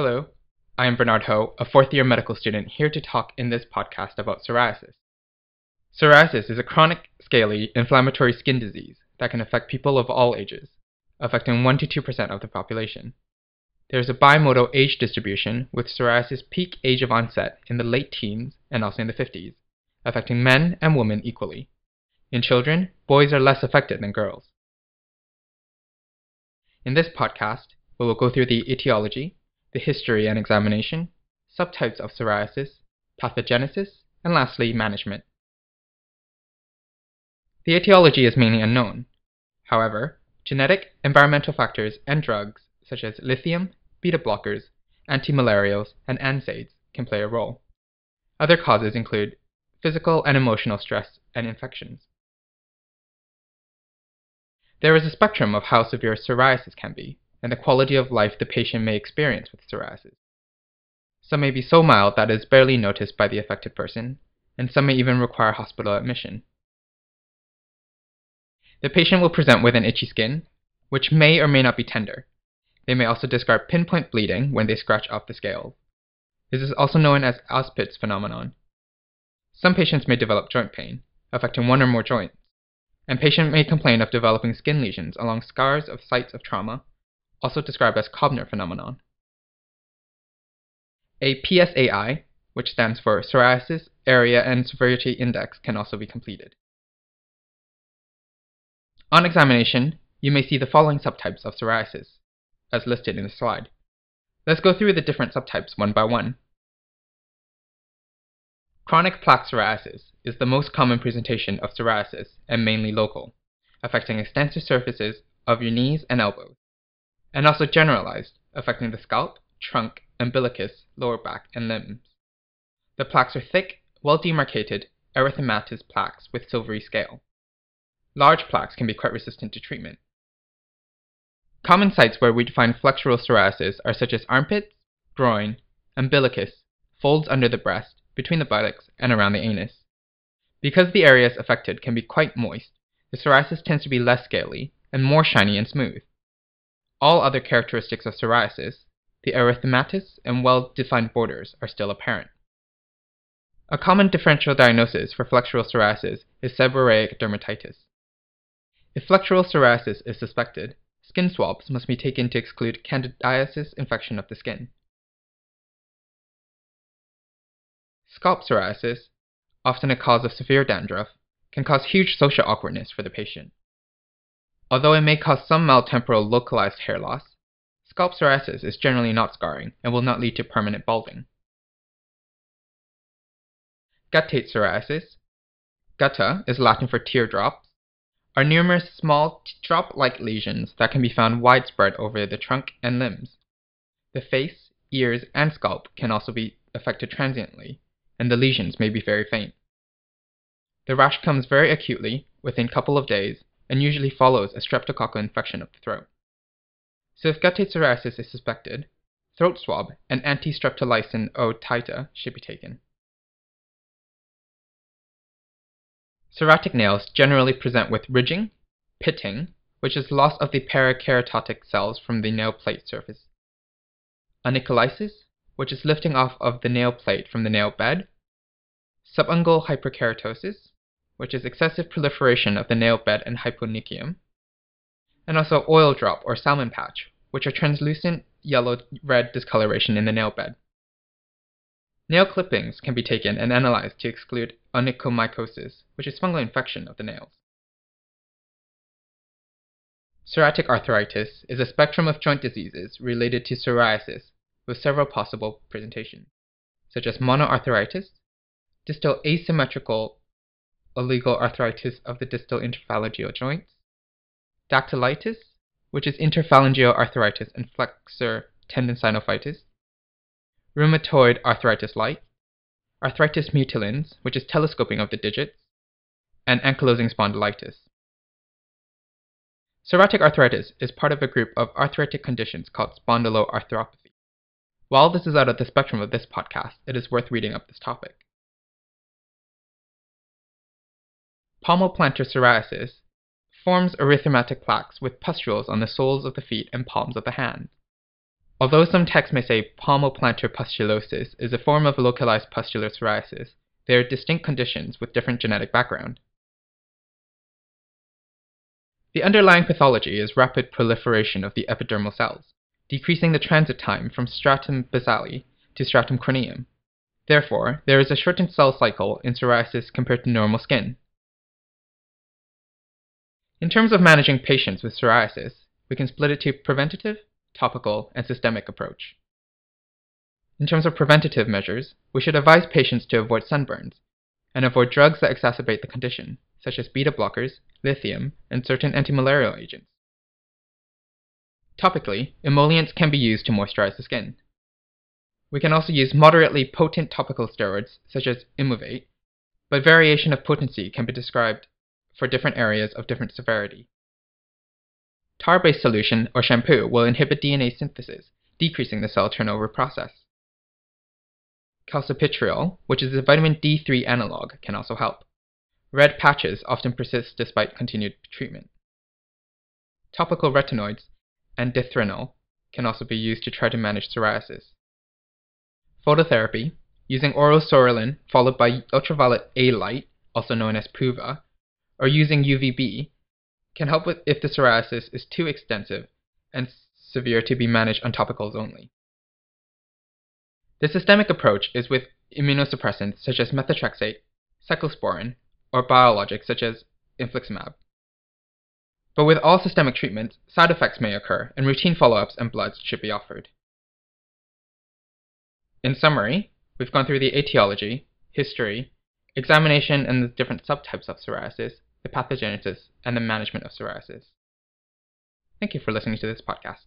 Hello, I am Bernard Ho, a fourth year medical student here to talk in this podcast about psoriasis. Psoriasis is a chronic, scaly, inflammatory skin disease that can affect people of all ages, affecting 1 to 2% of the population. There is a bimodal age distribution with psoriasis peak age of onset in the late teens and also in the 50s, affecting men and women equally. In children, boys are less affected than girls. In this podcast, we will go through the etiology, the history and examination, subtypes of psoriasis, pathogenesis, and lastly, management. The etiology is mainly unknown. However, genetic, environmental factors, and drugs such as lithium, beta blockers, antimalarials, and NSAIDs can play a role. Other causes include physical and emotional stress and infections. There is a spectrum of how severe psoriasis can be, and the quality of life the patient may experience with psoriasis. Some may be so mild that it is barely noticed by the affected person, and some may even require hospital admission. The patient will present with an itchy skin, which may or may not be tender. They may also describe pinpoint bleeding when they scratch off the scales. This is also known as Auspitz phenomenon. Some patients may develop joint pain, affecting one or more joints, and patient may complain of developing skin lesions along scars of sites of trauma also described as Koebner phenomenon. A PSAI, which stands for Psoriasis Area and Severity Index, can also be completed. On examination, you may see the following subtypes of psoriasis, as listed in the slide. Let's go through the different subtypes one by one. Chronic plaque psoriasis is the most common presentation of psoriasis and mainly local, affecting extensor surfaces of your knees and elbows and also generalized, affecting the scalp, trunk, umbilicus, lower back, and limbs. The plaques are thick, well demarcated, erythematous plaques with silvery scale. Large plaques can be quite resistant to treatment. Common sites where we find flexural psoriasis are such as armpits, groin, umbilicus, folds under the breast, between the buttocks, and around the anus. Because the areas affected can be quite moist, the psoriasis tends to be less scaly and more shiny and smooth. All other characteristics of psoriasis, the erythematous and well-defined borders, are still apparent. A common differential diagnosis for flexural psoriasis is seborrheic dermatitis. If flexural psoriasis is suspected, skin swabs must be taken to exclude candidiasis infection of the skin. Scalp psoriasis, often a cause of severe dandruff, can cause huge social awkwardness for the patient. Although it may cause some mild temporal localized hair loss, scalp psoriasis is generally not scarring and will not lead to permanent balding. Guttate psoriasis, gutta is Latin for teardrops, are numerous small drop-like lesions that can be found widespread over the trunk and limbs. The face, ears, and scalp can also be affected transiently, and the lesions may be very faint. The rash comes very acutely within a couple of days and usually follows a streptococcal infection of the throat. So if guttate psoriasis is suspected, throat swab and anti-streptolysin O titer should be taken. Psoriatic nails generally present with ridging, pitting, which is loss of the parakeratotic cells from the nail plate surface, onycholysis, which is lifting off of the nail plate from the nail bed, subungual hyperkeratosis, which is excessive proliferation of the nail bed and hyponychium, and also oil drop or salmon patch, which are translucent yellow-red discoloration in the nail bed. Nail clippings can be taken and analyzed to exclude onychomycosis, which is fungal infection of the nails. Psoriatic arthritis is a spectrum of joint diseases related to psoriasis with several possible presentations, such as monoarthritis, distal asymmetrical oligoarthritis of the distal interphalangeal joints, dactylitis, which is interphalangeal arthritis and flexor tendon synovitis, rheumatoid arthritis light, arthritis mutilans, which is telescoping of the digits, and ankylosing spondylitis. Psoriatic arthritis is part of a group of arthritic conditions called spondyloarthropathy. While this is out of the spectrum of this podcast, it is worth reading up this topic. Palmoplantar psoriasis forms erythematic plaques with pustules on the soles of the feet and palms of the hands. Although some texts may say palmoplantar pustulosis is a form of localized pustular psoriasis, they are distinct conditions with different genetic background. The underlying pathology is rapid proliferation of the epidermal cells, decreasing the transit time from stratum basale to stratum corneum. Therefore, there is a shortened cell cycle in psoriasis compared to normal skin. In terms of managing patients with psoriasis, we can split it to preventative, topical, and systemic approach. In terms of preventative measures, we should advise patients to avoid sunburns and avoid drugs that exacerbate the condition, such as beta blockers, lithium, and certain antimalarial agents. Topically, emollients can be used to moisturize the skin. We can also use moderately potent topical steroids, such as Eumovate, but variation of potency can be described for different areas of different severity. Tar-based solution or shampoo will inhibit DNA synthesis, decreasing the cell turnover process. Calcipotriol, which is a vitamin D3 analog, can also help. Red patches often persist despite continued treatment. Topical retinoids and dithranol can also be used to try to manage psoriasis. Phototherapy, using oral psoralen followed by ultraviolet A light, also known as PUVA, or using UVB, can help with if the psoriasis is too extensive and severe to be managed on topicals only. The systemic approach is with immunosuppressants such as methotrexate, cyclosporin, or biologics such as infliximab. But with all systemic treatments, side effects may occur, and routine follow-ups and bloods should be offered. In summary, we've gone through the etiology, history, examination and the different subtypes of psoriasis, the pathogenesis, and the management of psoriasis. Thank you for listening to this podcast.